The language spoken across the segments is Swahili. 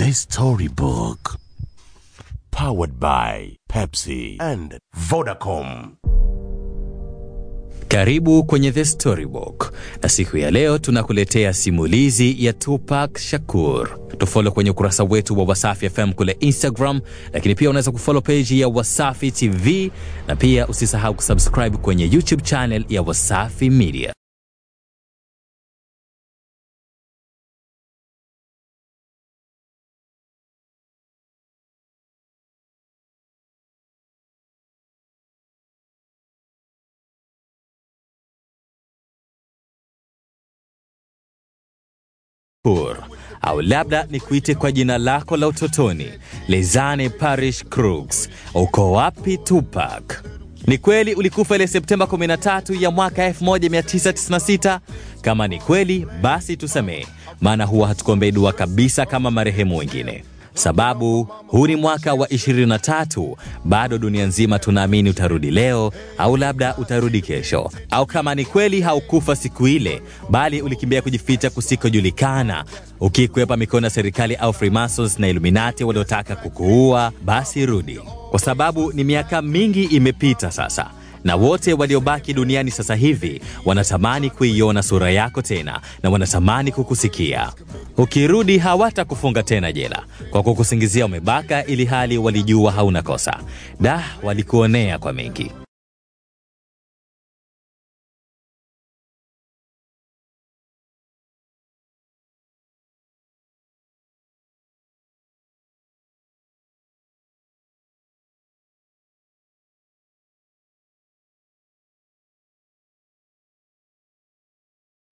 The Storybook. Powered by Pepsi and Vodacom. Karibu kwenye The Storybook, na siku ya leo tunakuletea simulizi ya Tupac Shakur. Tufolo kwenye ukurasa wetu wa Wasafi FM kule Instagram, lakini pia unaweza kufollow page ya Wasafi TV na pia usisahau kusubscribe kwenye YouTube channel ya Wasafi Media. Au labda nikuite kwa jina lako la utotoni Lezane Parish Crooks. Uko wapi Tupac? Ni kweli ulikufa ile Septemba 13 ya mwaka 1996? Kama ni kweli, basi tusamehe, maana huwa hatukuombei dua kabisa kama marehemu wengine sababu huu ni mwaka wa 23. Bado dunia nzima tunaamini utarudi leo au labda utarudi kesho, au kama ni kweli haukufa siku ile, bali ulikimbia kujificha kusikojulikana, ukikwepa mikono ya serikali au Freemasons na Illuminati waliotaka kukuua, basi rudi, kwa sababu ni miaka mingi imepita sasa na wote waliobaki duniani sasa hivi wanatamani kuiona sura yako tena na wanatamani kukusikia. Ukirudi hawatakufunga tena jela kwa kukusingizia umebaka, ili hali walijua hauna kosa. Da, walikuonea kwa mengi.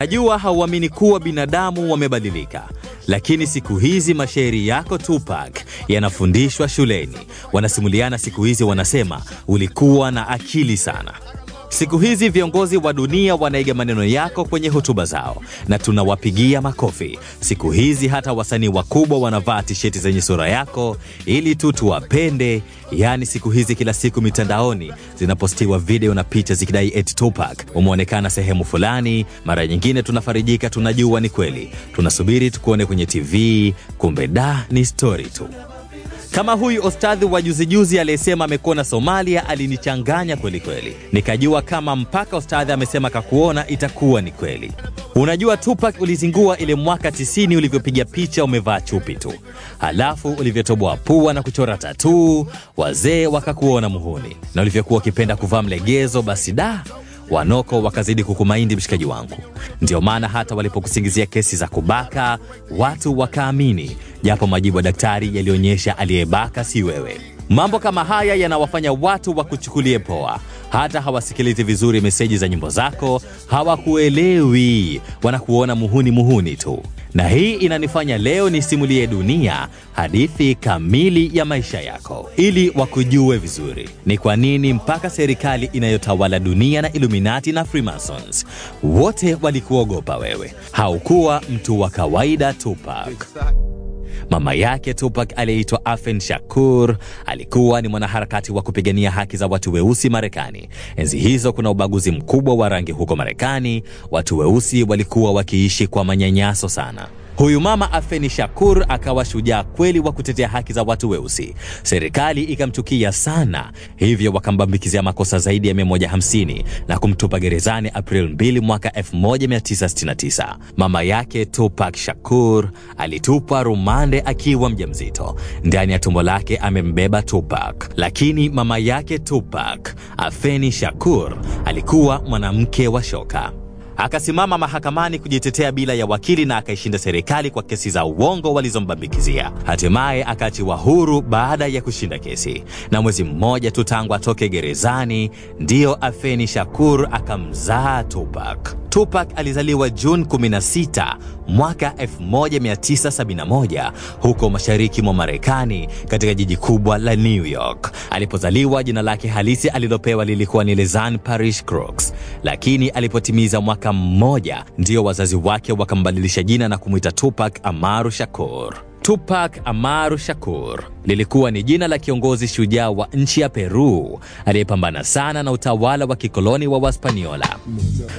Najua hauamini kuwa binadamu wamebadilika, lakini siku hizi mashairi yako Tupac yanafundishwa shuleni. Wanasimuliana siku hizi, wanasema ulikuwa na akili sana. Siku hizi viongozi wa dunia wanaiga maneno yako kwenye hotuba zao na tunawapigia makofi. Siku hizi hata wasanii wakubwa wanavaa tisheti zenye sura yako ili tu tuwapende. Yaani siku hizi kila siku mitandaoni zinapostiwa video na picha zikidai eti Tupac umeonekana sehemu fulani. Mara nyingine tunafarijika, tunajua ni kweli, tunasubiri tukuone kwenye TV, kumbe da ni stori tu kama huyu ostadhi wa juzijuzi aliyesema amekuona Somalia alinichanganya kweli kweli, nikajua kama mpaka ostadhi amesema kakuona itakuwa ni kweli. Unajua Tupac ulizingua ile mwaka 90 ulivyopiga picha umevaa chupi tu, halafu ulivyotoboa pua na kuchora tatuu, wazee wakakuona muhuni, na ulivyokuwa ukipenda kuvaa mlegezo, basi da wanoko wakazidi kukumaindi mshikaji wangu. Ndio maana hata walipokusingizia kesi za kubaka watu wakaamini, japo majibu ya daktari yalionyesha aliyebaka si wewe. Mambo kama haya yanawafanya watu wakuchukulie poa, hata hawasikilizi vizuri meseji za nyimbo zako, hawakuelewi, wanakuona muhuni muhuni tu. Na hii inanifanya leo nisimulie dunia hadithi kamili ya maisha yako, ili wakujue vizuri ni kwa nini mpaka serikali inayotawala dunia na Illuminati na Freemasons wote walikuogopa wewe. Haukuwa mtu wa kawaida Tupac. Mama yake Tupac aliyeitwa Afen Shakur alikuwa ni mwanaharakati wa kupigania haki za watu weusi Marekani. Enzi hizo kuna ubaguzi mkubwa wa rangi huko Marekani. Watu weusi walikuwa wakiishi kwa manyanyaso sana. Huyu mama Afeni Shakur akawa shujaa kweli wa kutetea haki za watu weusi. Serikali ikamchukia sana, hivyo wakambambikizia makosa zaidi ya 150 na kumtupa gerezani April 2 mwaka 1969. Mama yake Tupac Shakur alitupwa rumande akiwa mjamzito. Ndani ya tumbo lake amembeba Tupac, lakini mama yake Tupac, Afeni Shakur, alikuwa mwanamke wa shoka akasimama mahakamani kujitetea bila ya wakili na akaishinda serikali kwa kesi za uongo walizombambikizia. Hatimaye akaachiwa huru baada ya kushinda kesi, na mwezi mmoja tu tangu atoke gerezani ndiyo Afeni Shakur akamzaa Tupac. Tupac alizaliwa Juni 16 mwaka 1971 huko mashariki mwa Marekani katika jiji kubwa la New York. Alipozaliwa jina lake halisi alilopewa lilikuwa ni Lezane Parish Crooks, lakini alipotimiza mwaka mmoja ndio wazazi wake wakambadilisha jina na kumwita Tupac Amaru Shakur. Tupac Amaru Shakur lilikuwa ni jina la kiongozi shujaa wa nchi ya Peru aliyepambana sana na utawala wa kikoloni wa Waspaniola.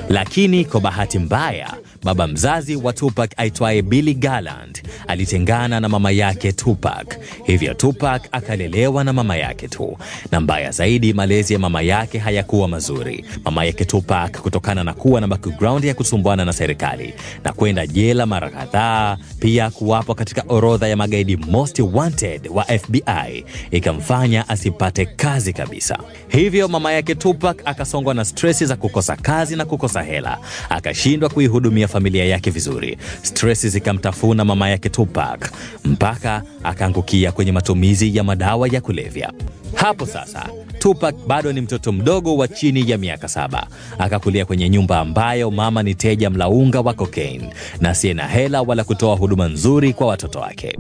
Lakini kwa bahati mbaya, baba mzazi wa Tupac aitwaye Billy Garland alitengana na mama yake Tupac, hivyo Tupac akalelewa na mama yake tu, na mbaya zaidi, malezi ya mama yake hayakuwa mazuri. Mama yake Tupac, kutokana na kuwa na background ya kusumbwana na serikali na kwenda jela mara kadhaa, pia kuwapo katika orodha ya magaidi most wanted wa FBI, ikamfanya asipate kazi kabisa. Hivyo mama yake Tupac akasongwa na stresi za kukosa kazi na kukosa hela, akashindwa kuihudumia familia yake vizuri. Stresi zikamtafuna mama yake Tupac mpaka akaangukia kwenye matumizi ya madawa ya kulevya. Hapo sasa Tupac bado ni mtoto mdogo wa chini ya miaka saba, akakulia kwenye nyumba ambayo mama ni teja mlaunga wa cocaine na asiye na hela wala kutoa huduma nzuri kwa watoto wake.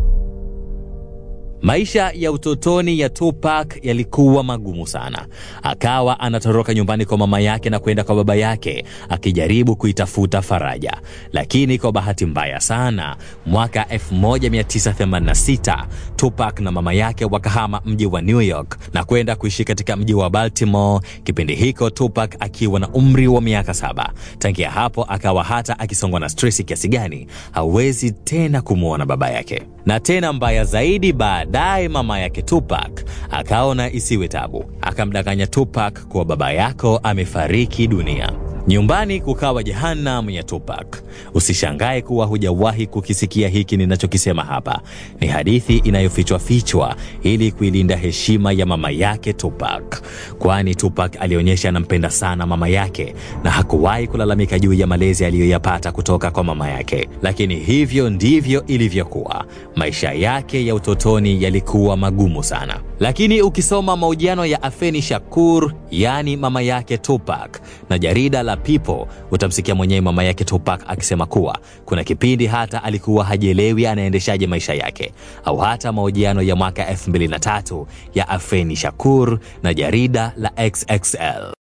Maisha ya utotoni ya Tupac yalikuwa magumu sana. Akawa anatoroka nyumbani kwa mama yake na kwenda kwa baba yake akijaribu kuitafuta faraja, lakini kwa bahati mbaya sana, mwaka 1986 Tupac na mama yake wakahama mji wa New York na kwenda kuishi katika mji wa Baltimore, kipindi hiko Tupac akiwa na umri wa miaka saba. Tangia hapo akawa hata akisongwa na stresi kiasi gani hawezi tena kumwona baba yake, na tena mbaya zaidi Baadaye mama yake Tupac akaona isiwe tabu, akamdanganya Tupac kuwa baba yako amefariki dunia. Nyumbani kukawa jehanamu ya Tupac. Usishangae kuwa hujawahi kukisikia hiki ninachokisema hapa. Ni hadithi inayofichwa fichwa ili kuilinda heshima ya mama yake Tupac, kwani Tupac alionyesha anampenda sana mama yake na hakuwahi kulalamika juu ya malezi aliyoyapata kutoka kwa mama yake. Lakini hivyo ndivyo ilivyokuwa. Maisha yake ya utotoni yalikuwa magumu sana, lakini ukisoma mahojiano ya Afeni Shakur, yaani mama yake Tupac, na jarida la People utamsikia mwenyewe mama yake Tupac akisema kuwa kuna kipindi hata alikuwa hajielewi anaendeshaje maisha yake, au hata mahojiano ya mwaka 2003 ya Afeni Shakur na jarida la XXL.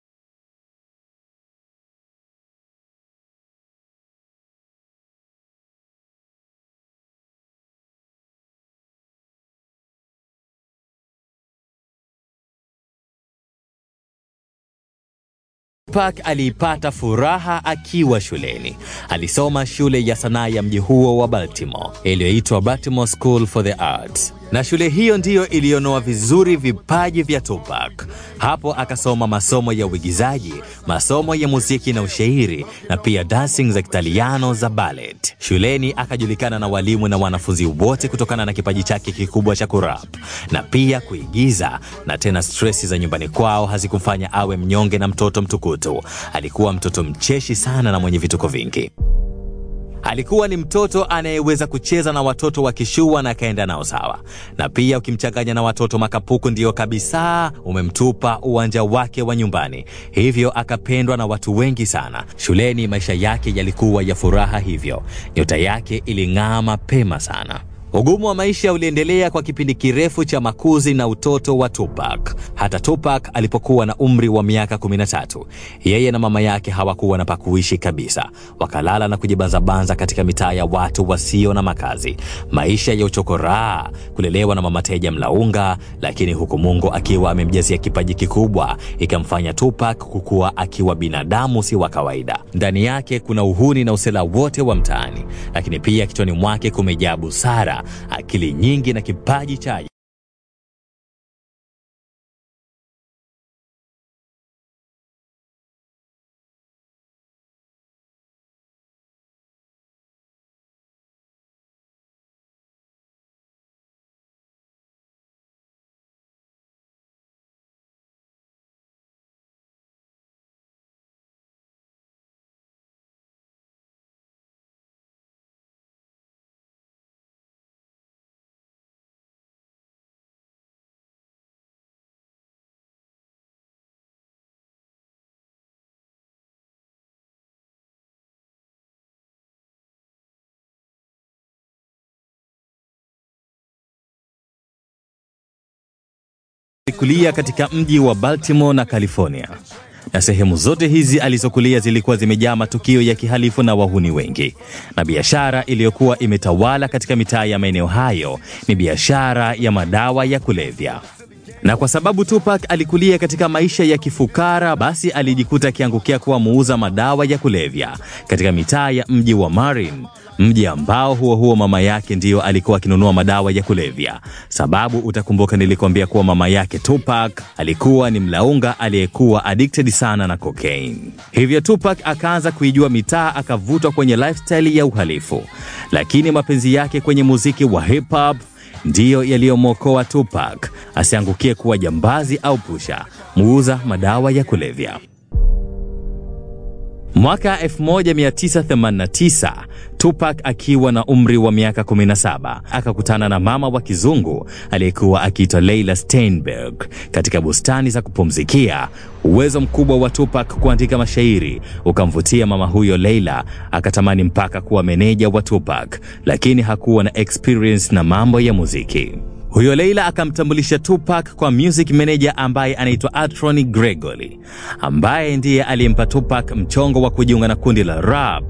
Tupac aliipata furaha akiwa shuleni. Alisoma shule ya sanaa ya mji huo wa Baltimore iliyoitwa Baltimore School for the Arts, na shule hiyo ndiyo iliyonoa vizuri vipaji vya Tupac. Hapo akasoma masomo ya uigizaji, masomo ya muziki na ushairi, na pia dancing za Kitaliano za ballet. Shuleni akajulikana na walimu na wanafunzi wote kutokana na kipaji chake kikubwa cha kurap na pia kuigiza, na tena stresi za nyumbani kwao hazikumfanya awe mnyonge na mtoto mtukutu. Alikuwa mtoto mcheshi sana na mwenye vituko vingi. Alikuwa ni mtoto anayeweza kucheza na watoto wa kishua na akaenda nao sawa, na pia ukimchanganya na watoto makapuku, ndiyo kabisa umemtupa uwanja wake wa nyumbani. Hivyo akapendwa na watu wengi sana. Shuleni maisha yake yalikuwa ya furaha, hivyo nyota yake iling'aa mapema sana. Ugumu wa maisha uliendelea kwa kipindi kirefu cha makuzi na utoto wa Tupac. Hata Tupac alipokuwa na umri wa miaka 13, yeye na mama yake hawakuwa na pakuishi kabisa, wakalala na kujibanzabanza katika mitaa ya watu wasio na makazi, maisha ya uchokoraa, kulelewa na mama teja mlaunga, lakini huku Mungu akiwa amemjazia kipaji kikubwa, ikamfanya Tupac kukua akiwa binadamu si wa kawaida. Ndani yake kuna uhuni na usela wote wa mtaani, lakini pia kichwani mwake kumejaa busara akili nyingi na kipaji cha Alikulia katika mji wa Baltimore na California, na sehemu zote hizi alizokulia zilikuwa zimejaa matukio ya kihalifu na wahuni wengi, na biashara iliyokuwa imetawala katika mitaa ya maeneo hayo ni biashara ya madawa ya kulevya. Na kwa sababu Tupac alikulia katika maisha ya kifukara, basi alijikuta akiangukia kuwa muuza madawa ya kulevya katika mitaa ya mji wa Marin, mji ambao huo huo mama yake ndiyo alikuwa akinunua madawa ya kulevya. Sababu utakumbuka nilikwambia kuwa mama yake Tupac alikuwa ni mlaunga aliyekuwa addicted sana na cocaine. Hivyo Tupac akaanza kuijua mitaa, akavutwa kwenye lifestyle ya uhalifu, lakini mapenzi yake kwenye muziki wa hip hop ndiyo yaliyomwokoa Tupac asiangukie kuwa jambazi au pusha, muuza madawa ya kulevya. Mwaka 1989 Tupac akiwa na umri wa miaka 17 akakutana na mama wa kizungu aliyekuwa akiitwa Leila Steinberg katika bustani za kupumzikia. Uwezo mkubwa wa Tupac kuandika mashairi ukamvutia mama huyo Leila, akatamani mpaka kuwa meneja wa Tupac, lakini hakuwa na experience na mambo ya muziki. Huyo Leila akamtambulisha Tupac kwa music manager ambaye anaitwa Atron Gregory, ambaye ndiye aliyempa Tupac mchongo wa kujiunga na kundi la rap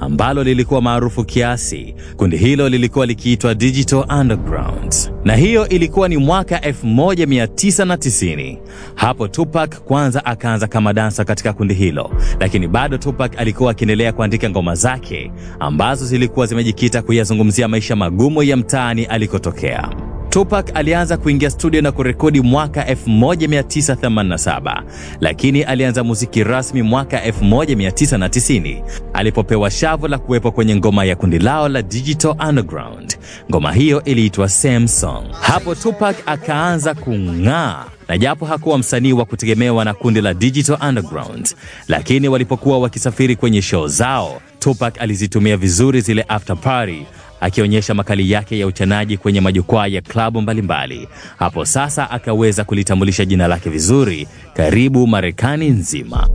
ambalo lilikuwa maarufu kiasi. Kundi hilo lilikuwa likiitwa Digital Underground, na hiyo ilikuwa ni mwaka 1990. Hapo Tupac kwanza akaanza kama dansa katika kundi hilo, lakini bado Tupac alikuwa akiendelea kuandika ngoma zake ambazo zilikuwa zimejikita kuyazungumzia maisha magumu ya mtaani alikotokea. Tupac alianza kuingia studio na kurekodi mwaka 1987 lakini alianza muziki rasmi mwaka 1990 alipopewa shavu la kuwepo kwenye ngoma ya kundi lao la Digital Underground. Ngoma hiyo iliitwa Same Song. Hapo Tupac akaanza kung'aa na japo hakuwa msanii wa kutegemewa na kundi la Digital Underground, lakini walipokuwa wakisafiri kwenye show zao, Tupac alizitumia vizuri zile after party akionyesha makali yake ya uchanaji kwenye majukwaa ya klabu mbalimbali. Hapo sasa akaweza kulitambulisha jina lake vizuri karibu Marekani nzima.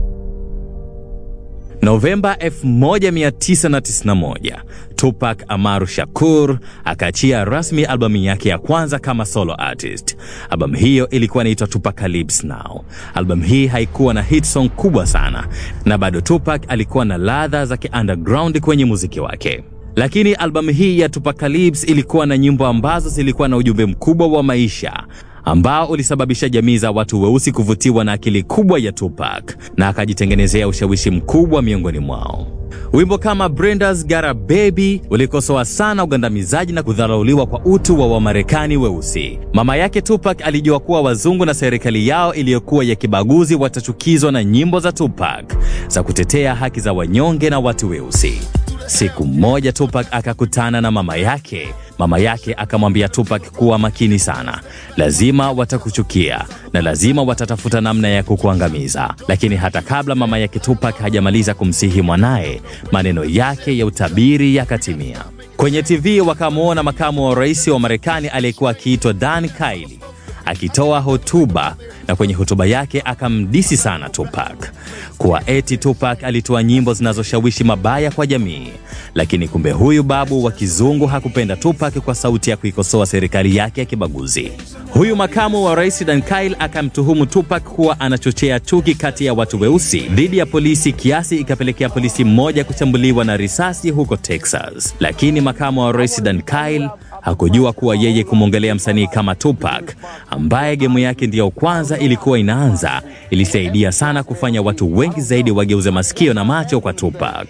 Novemba 1991 Tupac Amaru Shakur akaachia rasmi albamu yake ya kwanza kama solo artist. Albamu hiyo ilikuwa inaitwa Tupacalypse Now. Albamu hii haikuwa na hit song kubwa sana, na bado Tupac alikuwa na ladha za ki-underground kwenye muziki wake lakini albamu hii ya Tupacalypse ilikuwa na nyimbo ambazo zilikuwa na ujumbe mkubwa wa maisha ambao ulisababisha jamii za watu weusi kuvutiwa na akili kubwa ya Tupac na akajitengenezea ushawishi mkubwa miongoni mwao. Wimbo kama Brenda's Got Baby ulikosoa sana ugandamizaji na kudharauliwa kwa utu wa Wamarekani weusi. Mama yake Tupac alijua kuwa wazungu na serikali yao iliyokuwa ya kibaguzi watachukizwa na nyimbo za Tupac za kutetea haki za wanyonge na watu weusi. Siku moja Tupac akakutana na mama yake. Mama yake akamwambia Tupac kuwa makini sana, lazima watakuchukia na lazima watatafuta namna ya kukuangamiza. Lakini hata kabla mama yake Tupac hajamaliza kumsihi mwanaye, maneno yake ya utabiri yakatimia. Kwenye TV wakamwona makamu wa rais wa Marekani aliyekuwa akiitwa Dan Kiley akitoa hotuba na kwenye hotuba yake akamdisi sana Tupac kuwa eti Tupac alitoa nyimbo zinazoshawishi mabaya kwa jamii, lakini kumbe huyu babu wa kizungu hakupenda Tupac kwa sauti ya kuikosoa serikali yake ya kibaguzi. Huyu makamu wa rais Dan Kyle akamtuhumu Tupac kuwa anachochea chuki kati ya watu weusi dhidi ya polisi, kiasi ikapelekea polisi mmoja kushambuliwa na risasi huko Texas. Lakini makamu wa rais Dan Kyle hakujua kuwa yeye kumwongelea msanii kama Tupac ambaye gemu yake ndiyo kwanza ilikuwa inaanza, ilisaidia sana kufanya watu wengi zaidi wageuze masikio na macho kwa Tupac.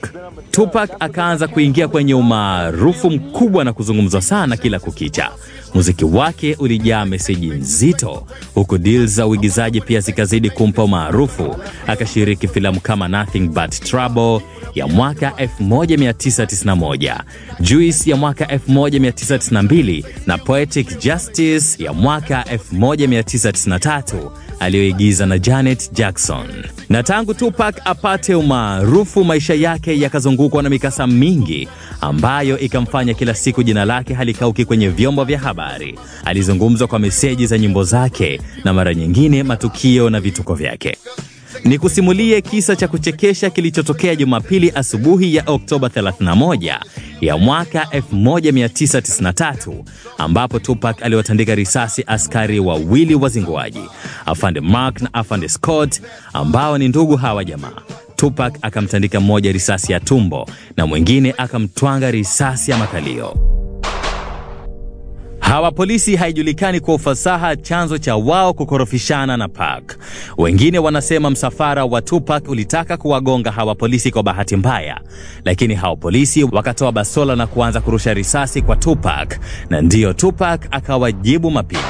Tupac akaanza kuingia kwenye umaarufu mkubwa na kuzungumzwa sana kila kukicha. Muziki wake ulijaa meseji nzito, huku deal za uigizaji pia zikazidi kumpa umaarufu. Akashiriki filamu kama Nothing But Trouble ya mwaka 1991, Juice ya mwaka 1992 na Poetic Justice ya mwaka 1993 aliyoigiza na Janet Jackson. Na tangu Tupac apate umaarufu, maisha yake yakazungukwa na mikasa mingi ambayo ikamfanya kila siku jina lake halikauki kwenye vyombo vya habari. Alizungumzwa kwa meseji za nyimbo zake na mara nyingine matukio na vituko vyake. Ni kusimulie kisa cha kuchekesha kilichotokea Jumapili asubuhi ya Oktoba 31 ya mwaka 1993 ambapo Tupac aliwatandika risasi askari wawili wazinguaji, Afande Mark na Afande Scott ambao ni ndugu hawa jamaa. Tupac akamtandika mmoja risasi ya tumbo na mwingine akamtwanga risasi ya makalio. Hawa polisi haijulikani kwa ufasaha chanzo cha wao kukorofishana na Park. Wengine wanasema msafara wa Tupac ulitaka kuwagonga hawa polisi kwa bahati mbaya, lakini hawa polisi wakatoa basola na kuanza kurusha risasi kwa Tupac, na ndiyo Tupac akawajibu mapigo.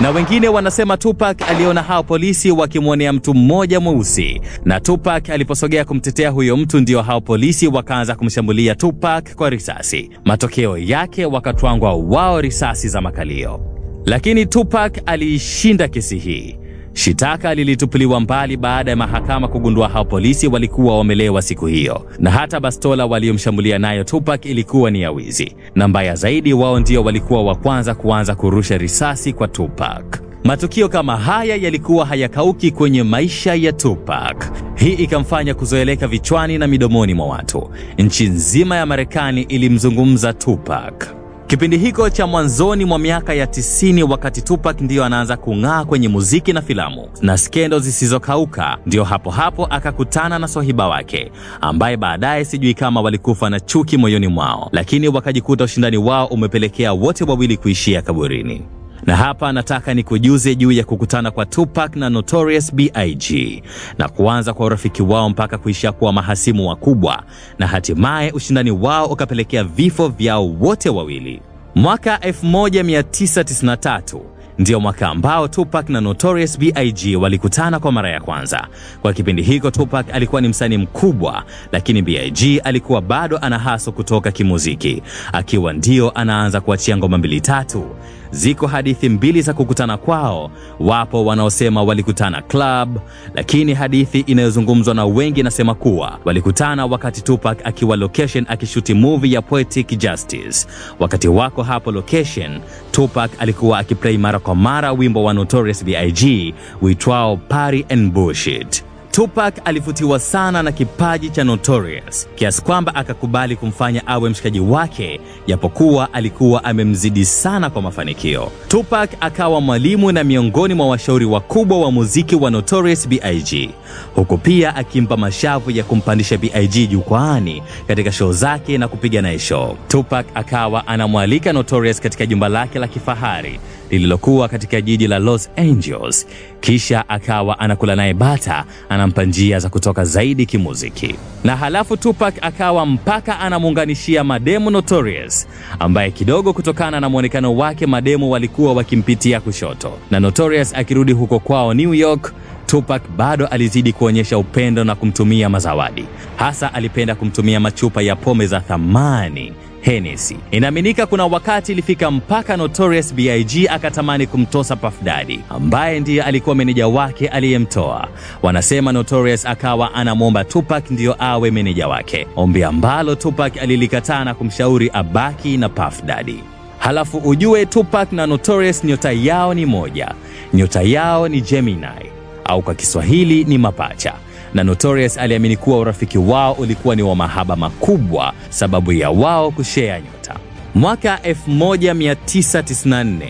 Na wengine wanasema Tupac aliona hao polisi wakimwonea mtu mmoja mweusi, na Tupac aliposogea kumtetea huyo mtu, ndio hao polisi wakaanza kumshambulia Tupac kwa risasi. Matokeo yake wakatwangwa wao risasi za makalio, lakini Tupac aliishinda kesi hii. Shitaka lilitupiliwa mbali baada ya mahakama kugundua hao polisi walikuwa wamelewa siku hiyo, na hata bastola waliomshambulia nayo Tupac ilikuwa ni ya wizi, na mbaya zaidi, wao ndio walikuwa wa kwanza kuanza kurusha risasi kwa Tupac. Matukio kama haya yalikuwa hayakauki kwenye maisha ya Tupac. Hii ikamfanya kuzoeleka vichwani na midomoni mwa watu. Nchi nzima ya Marekani ilimzungumza Tupac. Kipindi hiko cha mwanzoni mwa miaka ya tisini, wakati Tupac ndiyo anaanza kung'aa kwenye muziki na filamu na skendo zisizokauka, ndio hapo hapo akakutana na swahiba wake ambaye baadaye sijui kama walikufa na chuki moyoni mwao, lakini wakajikuta ushindani wao umepelekea wote wawili kuishia kaburini. Na hapa nataka nikujuze juu ya kukutana kwa Tupac na Notorious B.I.G. na kuanza kwa urafiki wao mpaka kuishia kuwa mahasimu wakubwa, na hatimaye ushindani wao ukapelekea vifo vyao wote wawili. Mwaka 1993 ndio mwaka ambao Tupac na Notorious B.I.G. walikutana kwa mara ya kwanza. Kwa kipindi hiko Tupac alikuwa ni msanii mkubwa, lakini B.I.G. alikuwa bado ana haso kutoka kimuziki, akiwa ndio anaanza kuachia ngoma mbili tatu. Ziko hadithi mbili za kukutana kwao. Wapo wanaosema walikutana club, lakini hadithi inayozungumzwa na wengi inasema kuwa walikutana wakati Tupac akiwa location akishuti movie ya Poetic Justice. Wakati wako hapo location, Tupac alikuwa akiplay mara kwa mara wimbo wa Notorious B.I.G. uitwao Party and Bullshit. Tupac alivutiwa sana na kipaji cha Notorious kiasi kwamba akakubali kumfanya awe mshikaji wake, japokuwa alikuwa amemzidi sana kwa mafanikio. Tupac akawa mwalimu na miongoni mwa washauri wakubwa wa muziki wa Notorious B.I.G, huku pia akimpa mashavu ya kumpandisha B.I.G jukwaani katika show zake na kupiga naye show. Tupac akawa anamwalika Notorious katika jumba lake la kifahari lililokuwa katika jiji la Los Angeles, kisha akawa anakula naye bata, anampa njia za kutoka zaidi kimuziki, na halafu Tupac akawa mpaka anamuunganishia mademu Notorious, ambaye kidogo kutokana na mwonekano wake mademu walikuwa wakimpitia kushoto, na Notorious akirudi huko kwao New York Tupac bado alizidi kuonyesha upendo na kumtumia mazawadi. Hasa alipenda kumtumia machupa ya pombe za thamani Hennessy. Inaaminika kuna wakati ilifika mpaka Notorious B.I.G. akatamani kumtosa Puff Daddy ambaye ndiye alikuwa meneja wake aliyemtoa. Wanasema Notorious akawa anamwomba Tupac ndiyo awe meneja wake, ombi ambalo Tupac alilikataa na kumshauri abaki na Puff Daddy. Halafu ujue Tupac na Notorious nyota yao ni moja, nyota yao ni Gemini au kwa Kiswahili ni mapacha na Notorious aliamini kuwa urafiki wao ulikuwa ni wa mahaba makubwa, sababu ya wao kushea nyota. Mwaka 1994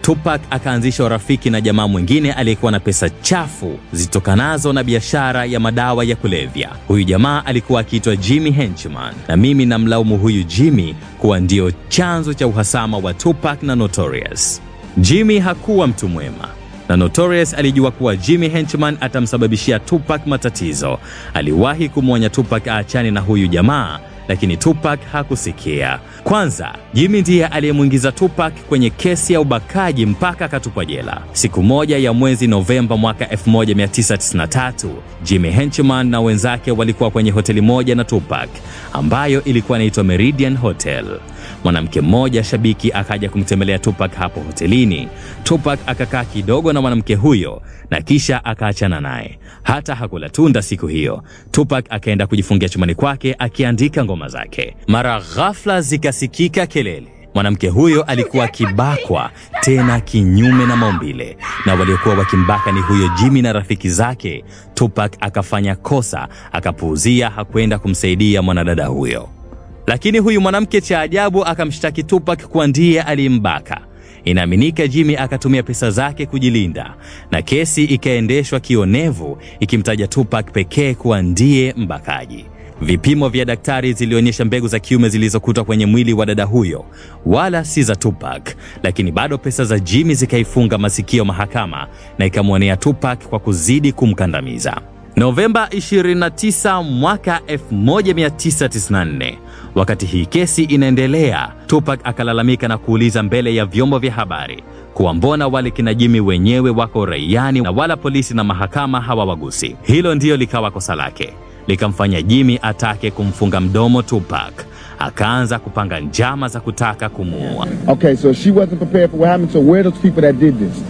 Tupac akaanzisha urafiki na jamaa mwingine aliyekuwa na pesa chafu zitokanazo na biashara ya madawa ya kulevya. Huyu jamaa alikuwa akiitwa Jimmy Henchman, na mimi namlaumu huyu Jimmy kuwa ndio chanzo cha uhasama wa Tupac na Notorious. Jimmy hakuwa mtu mwema na Notorious alijua kuwa Jimmy Henchman atamsababishia Tupac matatizo. Aliwahi kumwonya Tupac aachane na huyu jamaa, lakini Tupac hakusikia. Kwanza, Jimmy ndiye aliyemwingiza Tupac kwenye kesi ya ubakaji mpaka akatupwa jela. Siku moja ya mwezi Novemba mwaka 1993, Jimmy Henchman na wenzake walikuwa kwenye hoteli moja na Tupac ambayo ilikuwa inaitwa Meridian Hotel. Mwanamke mmoja shabiki akaja kumtembelea Tupac hapo hotelini. Tupac akakaa kidogo na mwanamke huyo na kisha akaachana naye. Hata hakula tunda siku hiyo. Tupac akaenda kujifungia chumbani kwake akiandika ngoma zake. Mara ghafla zikasikika kelele. Mwanamke huyo alikuwa akibakwa tena kinyume na maumbile, na waliokuwa wakimbaka ni huyo Jimmy na rafiki zake. Tupac akafanya kosa, akapuuzia, hakwenda kumsaidia mwanadada huyo. Lakini huyu mwanamke cha ajabu akamshtaki Tupac kuwa ndiye aliyembaka. Inaaminika Jimmy akatumia pesa zake kujilinda na kesi ikaendeshwa kionevu ikimtaja Tupac pekee kuwa ndiye mbakaji. Vipimo vya daktari zilionyesha mbegu za kiume zilizokutwa kwenye mwili wa dada huyo wala si za Tupac, lakini bado pesa za Jimmy zikaifunga masikio mahakama na ikamwonea Tupac kwa kuzidi kumkandamiza. Novemba 29 mwaka 1994, wakati hii kesi inaendelea, Tupac akalalamika na kuuliza mbele ya vyombo vya habari kuwa mbona wale kina Jimmy wenyewe wako raiani na wala polisi na mahakama hawawagusi. Hilo ndiyo likawa kosa lake, likamfanya Jimmy atake kumfunga mdomo Tupac. Akaanza kupanga njama za kutaka kumuua. Okay, so she wasn't prepared for what happened. So where are those people that did this?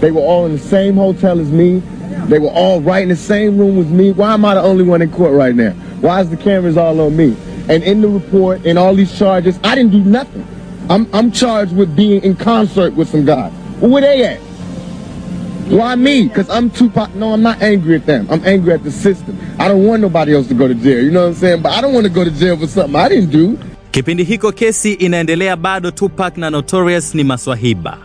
They were all in the same hotel as me. They were all right in the same room with me. Why am I the only one in court right now? Why is the cameras all on me? And in the report and all these charges, I didn't do nothing. I'm I'm charged with being in concert with some guy. Well, where they at? Why me? Because I'm Tupac. No, I'm not angry at them. I'm angry at the system. I don't want nobody else to go to jail. You know what I'm saying? But I don't want to go to jail for something I didn't do. Kipindi hiko kesi inaendelea bado, Tupac na Notorious ni maswahiba,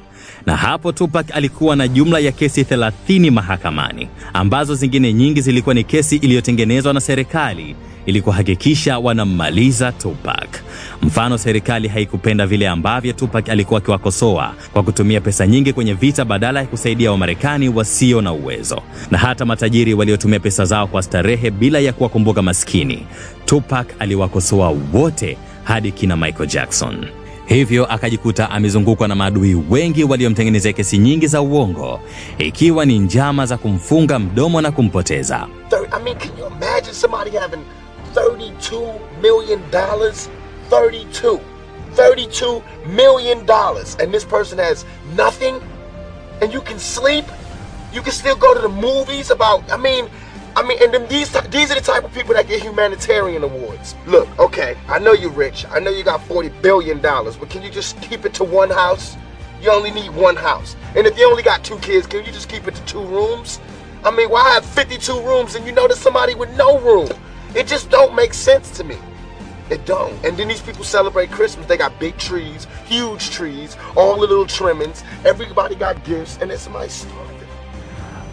na hapo Tupac alikuwa na jumla ya kesi 30 mahakamani, ambazo zingine nyingi zilikuwa ni kesi iliyotengenezwa na serikali ili kuhakikisha wanammaliza Tupac. Mfano, serikali haikupenda vile ambavyo Tupac alikuwa akiwakosoa kwa kutumia pesa nyingi kwenye vita badala ya kusaidia Wamarekani wasio na uwezo, na hata matajiri waliotumia pesa zao kwa starehe bila ya kuwakumbuka maskini. Tupac aliwakosoa wote hadi kina Michael Jackson. Hivyo akajikuta amezungukwa na maadui wengi waliomtengenezea kesi nyingi za uongo, ikiwa ni njama za kumfunga mdomo na kumpoteza. I mean, can you imagine somebody having $32 million? 32. $32 million. And this person has nothing? And you can sleep? You can still go to the movies about, I mean, I mean, and then these these are the type of people that get humanitarian awards. Look, okay, I know you're rich. I know you got forty billion dollars, but can you just keep it to one house? You only need one house. And if you only got two kids, can you just keep it to two rooms? I mean, why have 52 rooms and you know there's somebody with no room? It just don't make sense to me. It don't. And then these people celebrate Christmas. They got big trees, huge trees, all the little trimmings. Everybody got gifts, and it's my story.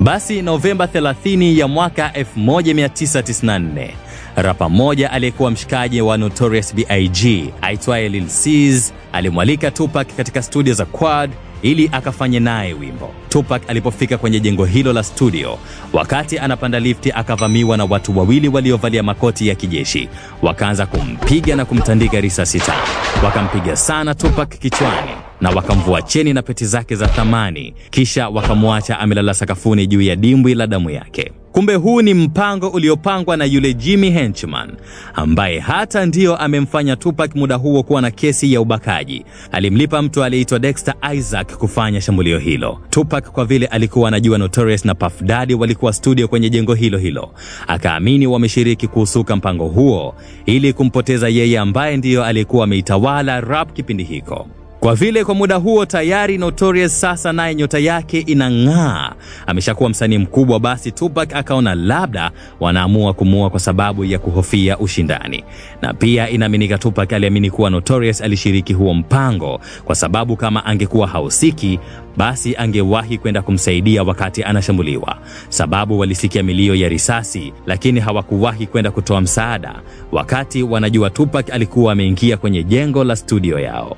Basi Novemba 30 ya mwaka 1994, rapa mmoja aliyekuwa mshikaji wa Notorious B.I.G. aitwaye Lil Cease alimwalika Tupac katika studio za Quad ili akafanye naye wimbo. Tupac alipofika kwenye jengo hilo la studio, wakati anapanda lifti, akavamiwa na watu wawili waliovalia makoti ya kijeshi. Wakaanza kumpiga na kumtandika risasi tano. Wakampiga sana Tupac kichwani na wakamvua cheni na pete zake za thamani, kisha wakamwacha amelala sakafuni juu ya dimbwi la damu yake. Kumbe huu ni mpango uliopangwa na yule Jimmy Henchman ambaye hata ndiyo amemfanya Tupac muda huo kuwa na kesi ya ubakaji. Alimlipa mtu aliyeitwa Dexter Isaac kufanya shambulio hilo. Tupac kwa vile alikuwa anajua Notorious na Puff Daddy walikuwa studio kwenye jengo hilo hilo, akaamini wameshiriki kuhusuka mpango huo ili kumpoteza yeye ambaye ndiyo alikuwa ameitawala rap kipindi hiko. Kwa vile kwa muda huo tayari Notorious sasa naye nyota yake inang'aa, ameshakuwa msanii mkubwa, basi Tupac akaona labda wanaamua kumuua kwa sababu ya kuhofia ushindani, na pia inaaminika Tupac aliamini kuwa Notorious alishiriki huo mpango kwa sababu kama angekuwa hahusiki basi angewahi kwenda kumsaidia wakati anashambuliwa, sababu walisikia milio ya risasi, lakini hawakuwahi kwenda kutoa msaada wakati wanajua Tupac alikuwa ameingia kwenye jengo la studio yao.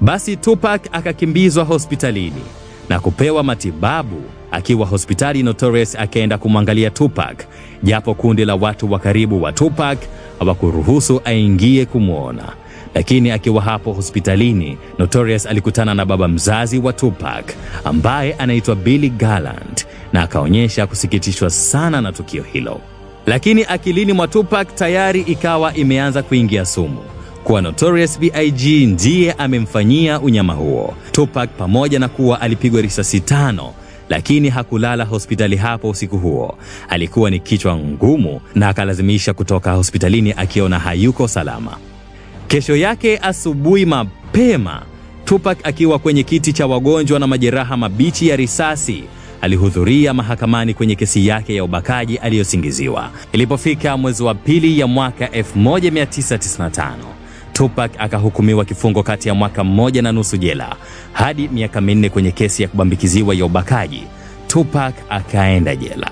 Basi Tupac akakimbizwa hospitalini na kupewa matibabu. Akiwa hospitali, Notorious akaenda kumwangalia Tupac, japo kundi la watu wa karibu wa Tupac hawakuruhusu aingie kumwona. Lakini akiwa hapo hospitalini, Notorious alikutana na baba mzazi wa Tupac ambaye anaitwa Billy Garland na akaonyesha kusikitishwa sana na tukio hilo. Lakini akilini mwa Tupac tayari ikawa imeanza kuingia sumu kuwa Notorious B.I.G. ndiye amemfanyia unyama huo. Tupac pamoja na kuwa alipigwa risasi tano, lakini hakulala hospitali hapo usiku huo. Alikuwa ni kichwa ngumu na akalazimisha kutoka hospitalini akiona hayuko salama. Kesho yake asubuhi mapema, Tupac akiwa kwenye kiti cha wagonjwa na majeraha mabichi ya risasi alihudhuria mahakamani kwenye kesi yake ya ubakaji aliyosingiziwa. Ilipofika mwezi wa pili ya mwaka 1995 Tupac akahukumiwa kifungo kati ya mwaka mmoja na nusu jela hadi miaka minne kwenye kesi ya kubambikiziwa ya ubakaji. Tupac akaenda jela.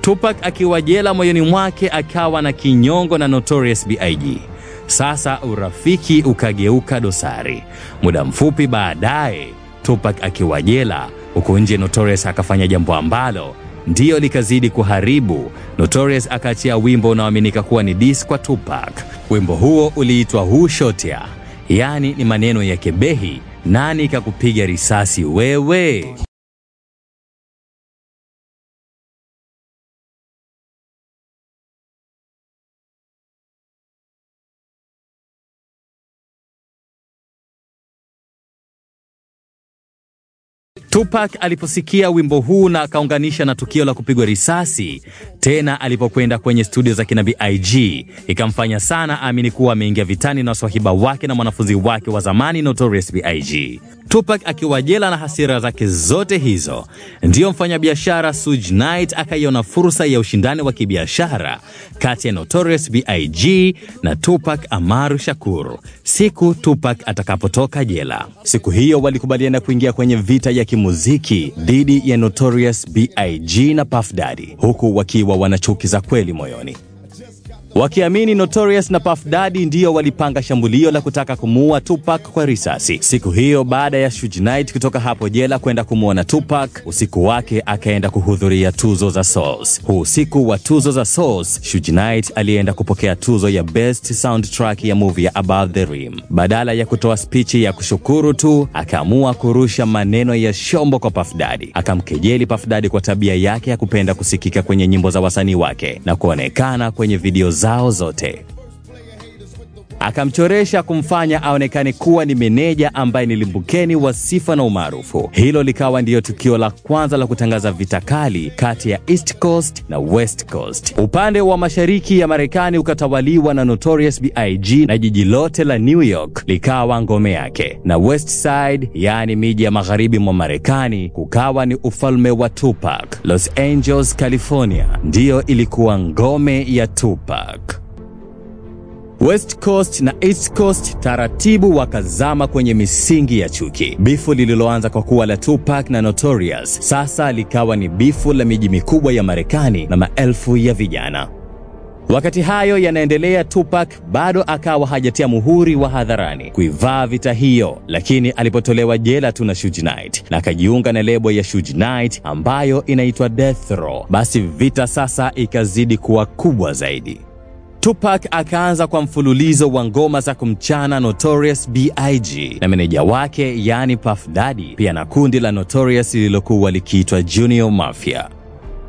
Tupac akiwa jela, moyoni mwake akawa na kinyongo na Notorious B.I.G. Sasa urafiki ukageuka dosari. Muda mfupi baadaye, Tupac akiwa jela, huku nje Notorious akafanya jambo ambalo ndiyo likazidi kuharibu. Notorious akaachia wimbo unaoaminika kuwa ni diss kwa Tupac. Wimbo huo uliitwa Who Shot Ya, yaani ni maneno ya kebehi, nani kakupiga risasi wewe? Tupac aliposikia wimbo huu na akaunganisha na tukio la kupigwa risasi, tena alipokwenda kwenye studio za kina B.I.G, ikamfanya sana aamini kuwa ameingia vitani na waswahiba wake na mwanafunzi wake wa zamani Notorious B.I.G. Tupac akiwa jela na hasira zake zote hizo, ndiyo mfanyabiashara Suge Knight akaiona fursa ya ushindani wa kibiashara kati ya Notorious B.I.G na Tupac Amaru Shakur siku Tupac atakapotoka jela. Siku hiyo walikubaliana kuingia kwenye vita ya kimuziki dhidi ya Notorious B.I.G na Puff Daddy, huku wakiwa wana chuki za kweli moyoni wakiamini Notorious na Puff Daddy ndiyo walipanga shambulio la kutaka kumuua Tupac kwa risasi. Siku hiyo baada ya Suge Knight kutoka hapo jela kwenda kumwona Tupac, usiku wake akaenda kuhudhuria tuzo za Souls. Huu usiku wa tuzo za Souls, Suge Knight alienda kupokea tuzo ya best soundtrack ya movie ya Above the Rim. Badala ya kutoa spichi ya kushukuru tu, akaamua kurusha maneno ya shombo kwa Puff Daddy. Akamkejeli Puff Daddy kwa tabia yake ya kupenda kusikika kwenye nyimbo za wasanii wake na kuonekana kwenye video zao zote. Akamchoresha kumfanya aonekane kuwa ni meneja ambaye ni limbukeni wa sifa na umaarufu. Hilo likawa ndiyo tukio la kwanza la kutangaza vita kali kati ya East Coast na West Coast. Upande wa mashariki ya Marekani ukatawaliwa na Notorious B.I.G na jiji lote la New York likawa ngome yake, na West Side, yaani miji ya magharibi mwa Marekani, kukawa ni ufalme wa Tupac. Los Angeles, California ndiyo ilikuwa ngome ya Tupac. West Coast na East Coast taratibu wakazama kwenye misingi ya chuki. Bifu lililoanza kwa kuwa la Tupac na Notorious sasa likawa ni bifu la miji mikubwa ya Marekani na maelfu ya vijana. Wakati hayo yanaendelea, Tupac bado akawa hajatia muhuri wa hadharani kuivaa vita hiyo, lakini alipotolewa jela tu na Suge Knight na akajiunga na lebo ya Suge Knight ambayo inaitwa Death Row, basi vita sasa ikazidi kuwa kubwa zaidi. Tupac akaanza kwa mfululizo wa ngoma za kumchana Notorious B.I.G na meneja wake yani Puff Daddy, pia na kundi la Notorious lililokuwa likiitwa Junior Mafia.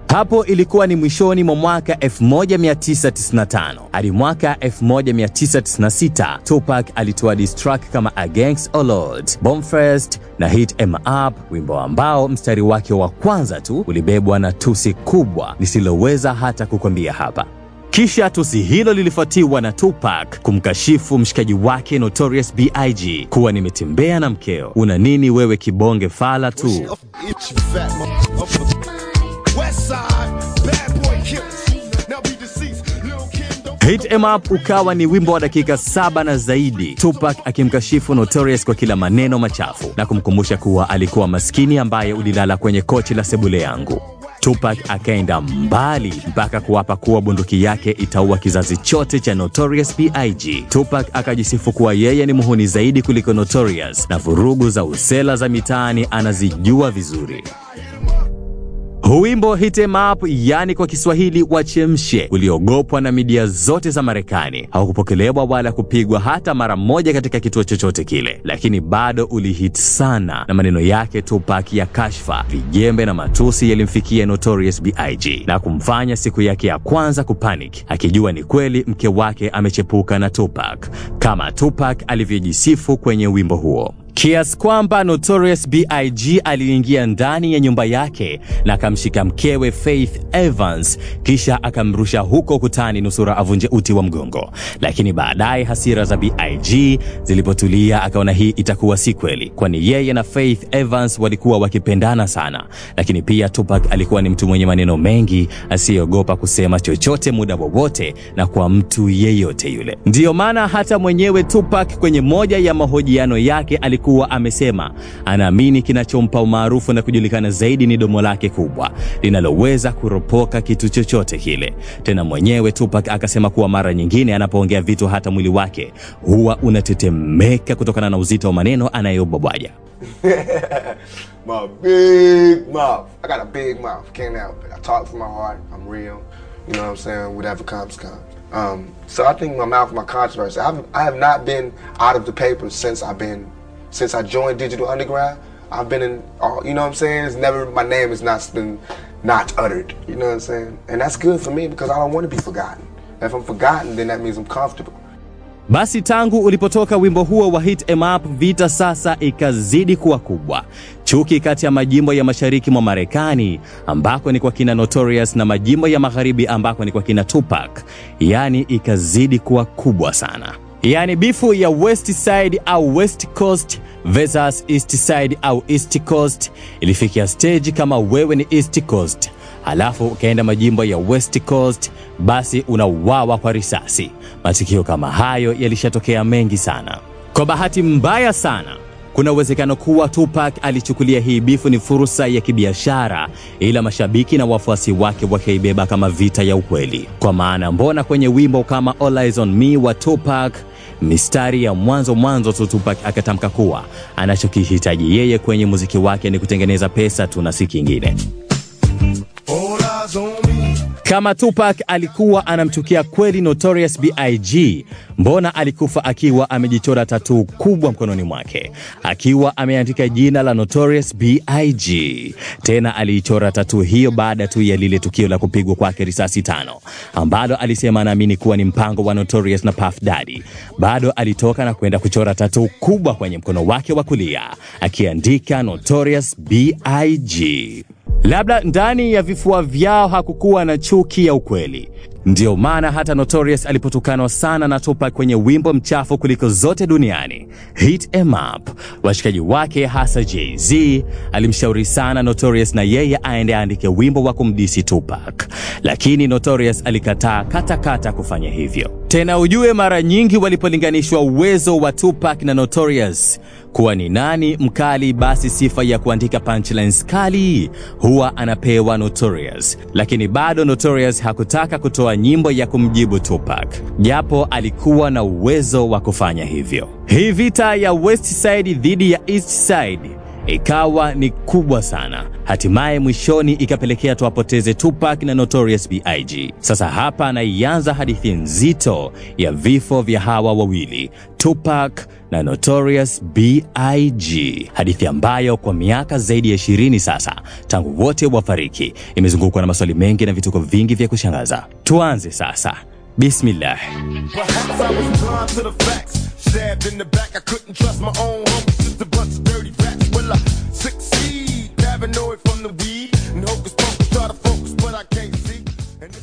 Hapo ilikuwa ni mwishoni mwa mwaka 1995 hadi mwaka 1996. Tupac alitoa diss track kama Against All Odds, Bombfest na Hit 'Em Up, wimbo ambao mstari wake wa kwanza tu ulibebwa na tusi kubwa lisiloweza hata kukwambia hapa. Kisha tusi hilo lilifuatiwa na Tupac kumkashifu mshikaji wake Notorious B.I.G kuwa nimetembea na mkeo, una nini wewe kibonge fala tu. Hit 'Em Up ukawa ni wimbo wa dakika saba na zaidi, Tupac akimkashifu Notorious kwa kila maneno machafu na kumkumbusha kuwa alikuwa maskini ambaye ulilala kwenye kochi la sebule yangu. Tupac akaenda mbali mpaka kuapa kuwa bunduki yake itaua kizazi chote cha Notorious B.I.G. Tupac akajisifu kuwa yeye ni muhuni zaidi kuliko Notorious na vurugu za usela za mitaani anazijua vizuri. Wimbo Hit 'Em Up, yani kwa Kiswahili wachemshe, uliogopwa na midia zote za Marekani. Haukupokelewa wala kupigwa hata mara moja katika kituo chochote kile, lakini bado ulihit sana, na maneno yake Tupac ya kashfa, vijembe na matusi yalimfikia Notorious B.I.G na kumfanya siku yake ya kwanza kupanic, akijua ni kweli mke wake amechepuka na Tupac, kama Tupac alivyojisifu kwenye wimbo huo kiasi kwamba Notorious B.I.G aliingia ndani ya nyumba yake na akamshika mkewe Faith Evans kisha akamrusha huko kutani nusura avunje uti wa mgongo. Lakini baadaye hasira za B.I.G zilipotulia, akaona hii itakuwa si kweli, kwani yeye na Faith Evans walikuwa wakipendana sana. Lakini pia Tupac alikuwa ni mtu mwenye maneno mengi asiyeogopa kusema chochote muda wowote na kwa mtu yeyote yule. Ndiyo maana hata mwenyewe Tupac kwenye moja ya mahojiano yake alikuwa alikuwa amesema anaamini kinachompa umaarufu na kujulikana zaidi ni domo lake kubwa linaloweza kuropoka kitu chochote kile. Tena mwenyewe Tupac akasema kuwa mara nyingine anapoongea vitu hata mwili wake huwa unatetemeka kutokana na uzito wa maneno anayobwabwaja. You know what I'm saying? Whatever comes, comes. Um, so I think my mouth, my controversy. I have, I have not been out of the paper since I've been, since I joined Digital Underground. I've been in, all, you know what I'm saying? It's never, my name has not been not uttered. You know what I'm saying? And that's good for me because I don't want to be forgotten. If I'm forgotten, then that means I'm comfortable. Basi tangu ulipotoka wimbo huo wa Hit 'em Up, vita sasa ikazidi kuwa kubwa. Chuki kati ya majimbo ya mashariki mwa Marekani ambako ni kwa kina Notorious na majimbo ya magharibi ambako ni kwa kina Tupac, yaani ikazidi kuwa kubwa sana. Yaani bifu ya West Side au West Coast versus East Side au East Coast ilifikia stage kama wewe ni East Coast halafu ukaenda majimbo ya West Coast, basi unauawa kwa risasi. Matukio kama hayo yalishatokea mengi sana. Kwa bahati mbaya sana, kuna uwezekano kuwa Tupac alichukulia hii bifu ni fursa ya kibiashara, ila mashabiki na wafuasi wake wakaibeba kama vita ya ukweli. Kwa maana mbona kwenye wimbo kama All Eyes on Me wa Tupac mistari ya mwanzo mwanzo tu Tupac akatamka kuwa anachokihitaji yeye kwenye muziki wake ni kutengeneza pesa tu na si kingine. Kama Tupac alikuwa anamchukia kweli Notorious B.I.G, mbona alikufa akiwa amejichora tatuu kubwa mkononi mwake, akiwa ameandika jina la Notorious B.I.G. Tena aliichora tatuu hiyo baada tu ya lile tukio la kupigwa kwake risasi tano, ambalo alisema anaamini kuwa ni mpango wa Notorious na Puff Daddy. Bado alitoka na kwenda kuchora tatuu kubwa kwenye mkono wake wa kulia, akiandika Notorious B.I.G. Labda ndani ya vifua vyao hakukuwa na chuki ya ukweli. Ndiyo maana hata Notorious alipotukanwa sana na Tupac kwenye wimbo mchafu kuliko zote duniani Hit 'em Up, washikaji wake hasa Jay-Z alimshauri sana Notorious na yeye aende aandike wimbo wa kumdisi Tupac, lakini Notorious alikataa katakata kufanya hivyo. Tena ujue, mara nyingi walipolinganishwa uwezo wa Tupac na Notorious kuwa ni nani mkali, basi sifa ya kuandika punchlines kali huwa anapewa Notorious, lakini bado Notorious hakutaka kutoa nyimbo ya kumjibu Tupac, japo alikuwa na uwezo wa kufanya hivyo. Hii vita ya West Side dhidi ya East Side ikawa ni kubwa sana, hatimaye mwishoni ikapelekea tuwapoteze Tupac na Notorious B.I.G. Sasa hapa anaianza hadithi nzito ya vifo vya hawa wawili Tupac na Notorious B.I.G, hadithi ambayo kwa miaka zaidi ya 20 sasa tangu wote wafariki imezungukwa na maswali mengi na vituko vingi vya kushangaza. Tuanze sasa. Bismillah. Will I succeed? Paranoid from the weed. And hocus pocus, try to focus, but I can't see.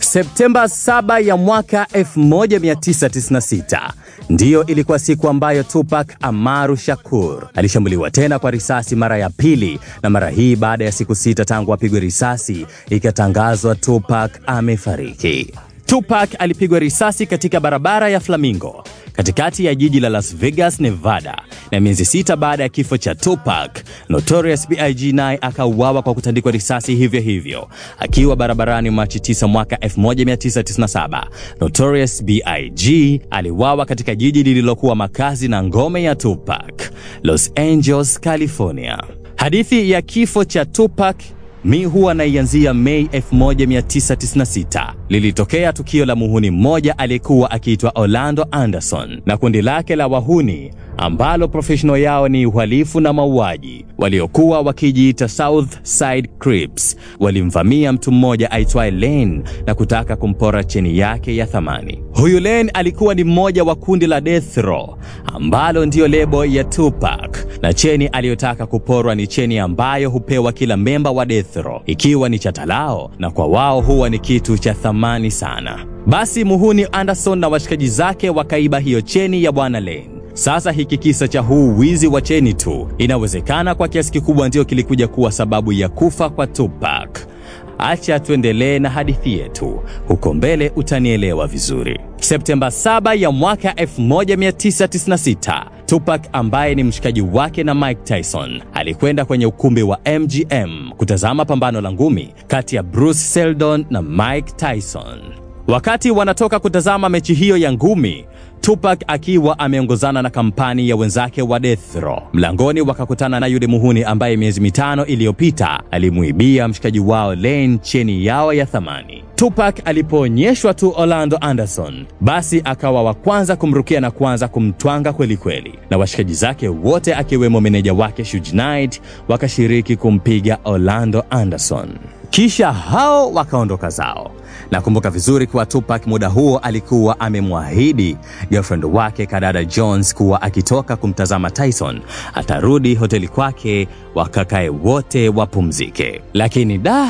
Septemba 7 ya mwaka 1996 ndiyo ilikuwa siku ambayo Tupac Amaru Shakur alishambuliwa tena kwa risasi mara ya pili, na mara hii baada ya siku sita tangu apigwe risasi, ikatangazwa Tupac amefariki. Tupac alipigwa risasi katika barabara ya Flamingo katikati ya jiji la Las Vegas, Nevada, na miezi sita baada ya kifo cha Tupac, Notorious B.I.G. naye akauawa kwa kutandikwa risasi hivyo hivyo akiwa barabarani Machi 9 mwaka 1997. Notorious B.I.G. aliuawa katika jiji lililokuwa makazi na ngome ya Tupac, Los Angeles, California. Hadithi ya kifo cha Tupac mi huwa naianzia Mei 1996. Lilitokea tukio la muhuni mmoja aliyekuwa akiitwa Orlando Anderson na kundi lake la wahuni ambalo professional yao ni uhalifu na mauaji, waliokuwa wakijiita South Side Crips. Walimvamia mtu mmoja aitwaye Lane na kutaka kumpora cheni yake ya thamani. Huyu Lane alikuwa ni mmoja wa kundi la Death Row ambalo ndiyo lebo ya Tupac, na cheni aliyotaka kuporwa ni cheni ambayo hupewa kila memba wa Death Row ikiwa ni chata lao, na kwa wao huwa ni kitu cha thamani sana. Basi muhuni Anderson na washikaji zake wakaiba hiyo cheni ya bwana Lane. Sasa hiki kisa cha huu wizi wa cheni tu inawezekana kwa kiasi kikubwa ndio kilikuja kuwa sababu ya kufa kwa Tupac. Acha tuendelee na hadithi yetu, huko mbele utanielewa vizuri. Septemba 7 ya mwaka 1996, Tupac ambaye ni mshikaji wake na Mike Tyson alikwenda kwenye ukumbi wa MGM kutazama pambano la ngumi kati ya Bruce Seldon na Mike Tyson. Wakati wanatoka kutazama mechi hiyo ya ngumi, Tupac akiwa ameongozana na kampani ya wenzake wa Death Row. Mlangoni wakakutana na yule muhuni ambaye miezi mitano iliyopita alimuibia mshikaji wao Lane cheni yao ya thamani. Tupac alipoonyeshwa tu Orlando Anderson, basi akawa wa kwanza kumrukia na kuanza kumtwanga kweli kweli, na washikaji zake wote akiwemo meneja wake Suge Knight wakashiriki kumpiga Orlando Anderson. Kisha hao wakaondoka zao. Nakumbuka vizuri kuwa Tupac muda huo alikuwa amemwahidi girlfriend wake Kadada Jones kuwa akitoka kumtazama Tyson atarudi hoteli kwake wakakae wote wapumzike, lakini da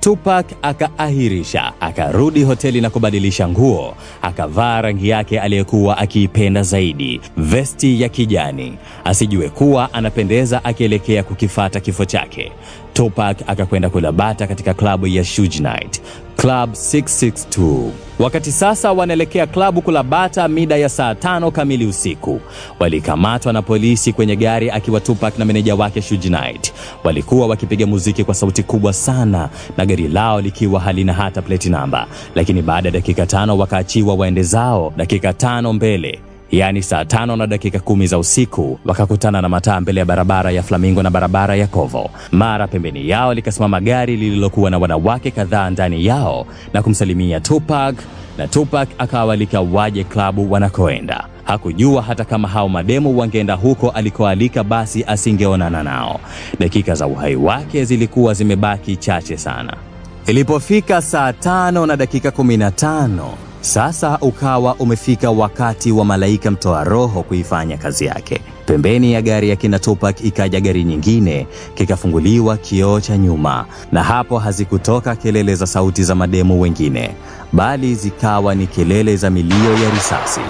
Tupac akaahirisha, akarudi hoteli na kubadilisha nguo, akavaa rangi yake aliyekuwa akiipenda zaidi, vesti ya kijani, asijue kuwa anapendeza akielekea kukifata kifo chake. Tupac akakwenda kulabata katika klabu ya Suge Knight, Club 662. Wakati sasa wanaelekea klabu kulabata mida ya saa tano kamili usiku, walikamatwa na polisi kwenye gari akiwa Tupac na meneja wake Shuji Knight. Walikuwa wakipiga muziki kwa sauti kubwa sana na gari lao likiwa halina hata plate namba, lakini baada ya dakika tano wakaachiwa waende zao. Dakika tano mbele yaani saa tano na dakika kumi za usiku wakakutana na mataa mbele ya barabara ya Flamingo na barabara ya Kovo. Mara pembeni yao likasimama gari lililokuwa na wanawake kadhaa ndani yao na kumsalimia Tupac, na Tupac akawaalika waje klabu wanakoenda. Hakujua hata kama hao mademu wangeenda huko alikoalika, basi asingeonana nao. Dakika za uhai wake zilikuwa zimebaki chache sana. Ilipofika saa tano na dakika 15 sasa ukawa umefika wakati wa malaika mtoa roho kuifanya kazi yake. Pembeni ya gari ya kina Tupac ikaja gari nyingine, kikafunguliwa kioo cha nyuma, na hapo hazikutoka kelele za sauti za mademu wengine, bali zikawa ni kelele za milio ya risasi.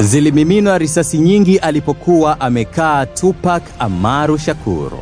Zilimiminwa risasi nyingi alipokuwa amekaa Tupac Amaru Shakur.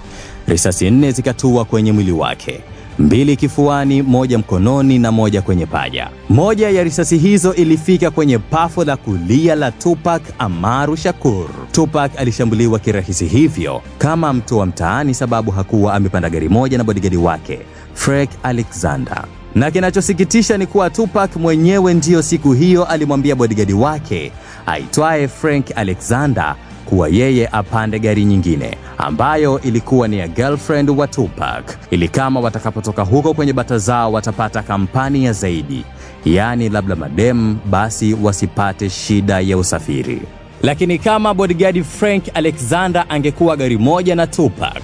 Risasi nne zikatua kwenye mwili wake mbili kifuani, moja mkononi na moja kwenye paja. Moja ya risasi hizo ilifika kwenye pafu la kulia la Tupac Amaru Shakur. Tupac alishambuliwa kirahisi hivyo kama mtu wa mtaani, sababu hakuwa amepanda gari moja na bodigadi wake Frank Alexander. Na kinachosikitisha ni kuwa Tupac mwenyewe ndiyo siku hiyo alimwambia bodigadi wake aitwaye Frank Alexander kuwa yeye apande gari nyingine ambayo ilikuwa ni ya girlfriend wa Tupac, ili kama watakapotoka huko kwenye bata zao watapata kampani ya zaidi, yaani labda madem, basi wasipate shida ya usafiri. Lakini kama bodyguard Frank Alexander angekuwa gari moja na Tupac,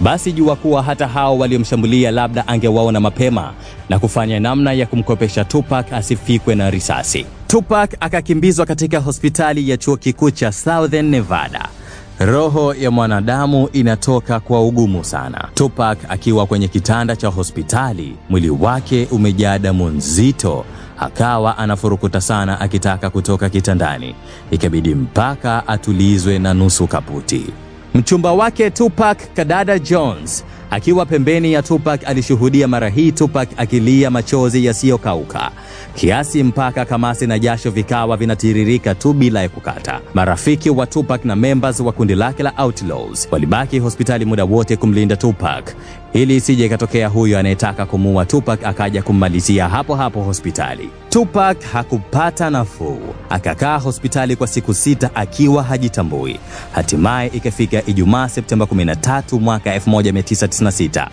basi jua kuwa hata hao waliomshambulia labda angewaona mapema na kufanya namna ya kumkopesha Tupac asifikwe na risasi. Tupac akakimbizwa katika hospitali ya chuo kikuu cha Southern Nevada. Roho ya mwanadamu inatoka kwa ugumu sana. Tupac akiwa kwenye kitanda cha hospitali, mwili wake umejaa damu nzito, akawa anafurukuta sana akitaka kutoka kitandani, ikabidi mpaka atulizwe na nusu kaputi. Mchumba wake Tupac, Kadada Jones, akiwa pembeni ya Tupac alishuhudia mara hii Tupac akilia machozi yasiyokauka kiasi mpaka kamasi na jasho vikawa vinatiririka tu bila ya kukata. Marafiki wa Tupac na members wa kundi lake la Outlaws walibaki hospitali muda wote kumlinda Tupac ili isije ikatokea huyo anayetaka kumuua Tupac akaja kummalizia hapo hapo hospitali. Tupac hakupata nafuu, akakaa hospitali kwa siku sita akiwa hajitambui. Hatimaye ikafika Ijumaa Septemba 13 mwaka 1996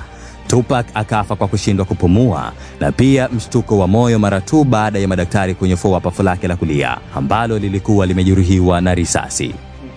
Tupac akafa kwa kushindwa kupumua na pia mshtuko wa moyo mara tu baada ya madaktari kunyofua pafu lake la kulia ambalo lilikuwa limejeruhiwa na risasi.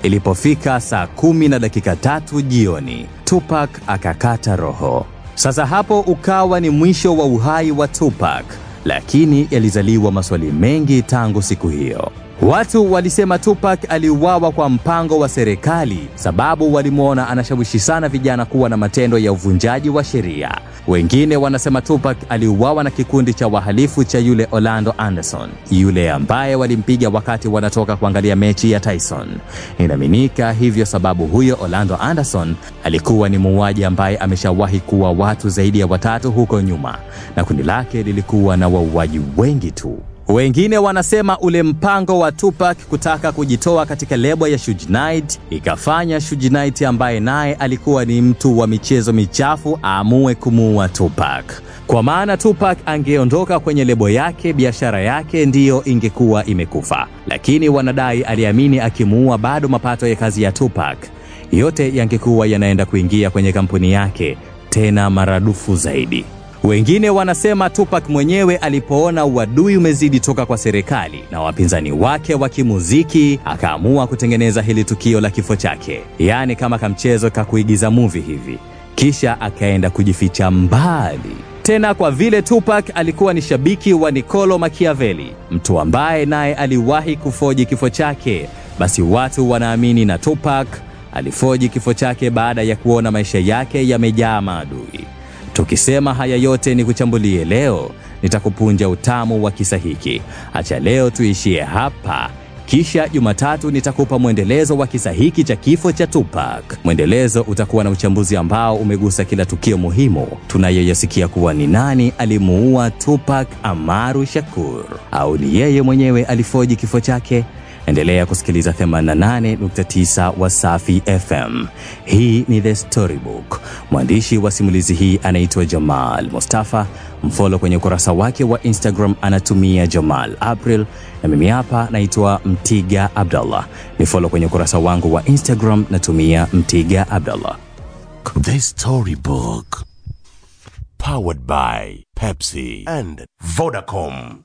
Ilipofika saa kumi na dakika tatu jioni, Tupac akakata roho. Sasa hapo ukawa ni mwisho wa uhai wa Tupac, lakini yalizaliwa maswali mengi tangu siku hiyo. Watu walisema Tupac aliuawa kwa mpango wa serikali, sababu walimwona anashawishi sana vijana kuwa na matendo ya uvunjaji wa sheria. Wengine wanasema Tupac aliuawa na kikundi cha wahalifu cha yule Orlando Anderson, yule ambaye walimpiga wakati wanatoka kuangalia mechi ya Tyson. Inaaminika hivyo sababu huyo Orlando Anderson alikuwa ni muuaji ambaye ameshawahi kuwa watu zaidi ya watatu huko nyuma, na kundi lake lilikuwa na wauaji wengi tu. Wengine wanasema ule mpango wa Tupac kutaka kujitoa katika lebo ya Suge Knight ikafanya Suge Knight ambaye naye alikuwa ni mtu wa michezo michafu aamue kumuua Tupac. Kwa maana Tupac angeondoka kwenye lebo yake, biashara yake ndiyo ingekuwa imekufa. Lakini wanadai aliamini akimuua bado mapato ya kazi ya Tupac yote yangekuwa yanaenda kuingia kwenye kampuni yake, tena maradufu zaidi. Wengine wanasema Tupac mwenyewe alipoona uadui umezidi toka kwa serikali na wapinzani wake wa kimuziki, akaamua kutengeneza hili tukio la kifo chake, yaani kama kamchezo ka kuigiza movie hivi, kisha akaenda kujificha mbali. Tena kwa vile Tupac alikuwa ni shabiki wa Niccolo Machiavelli, mtu ambaye naye aliwahi kufoji kifo chake, basi watu wanaamini na Tupac alifoji kifo chake baada ya kuona maisha yake yamejaa maadui. Tukisema haya yote ni kuchambulie leo, nitakupunja utamu wa kisa hiki. Acha leo tuishie hapa, kisha Jumatatu nitakupa mwendelezo wa kisa hiki cha kifo cha Tupac. Mwendelezo utakuwa na uchambuzi ambao umegusa kila tukio muhimu tunayoyasikia kuwa ni nani alimuua Tupac Amaru Shakur, au ni yeye mwenyewe alifoji kifo chake. Endelea kusikiliza 88.9 Wasafi FM. Hii ni The Storybook. Mwandishi wa simulizi hii anaitwa Jamal Mustafa. Mfolo kwenye ukurasa wake wa Instagram anatumia Jamal April, na mimi hapa naitwa Mtiga Abdallah. Ni folo kwenye ukurasa wangu wa Instagram natumia Mtiga Abdallah. The Storybook. Powered by Pepsi and Vodacom.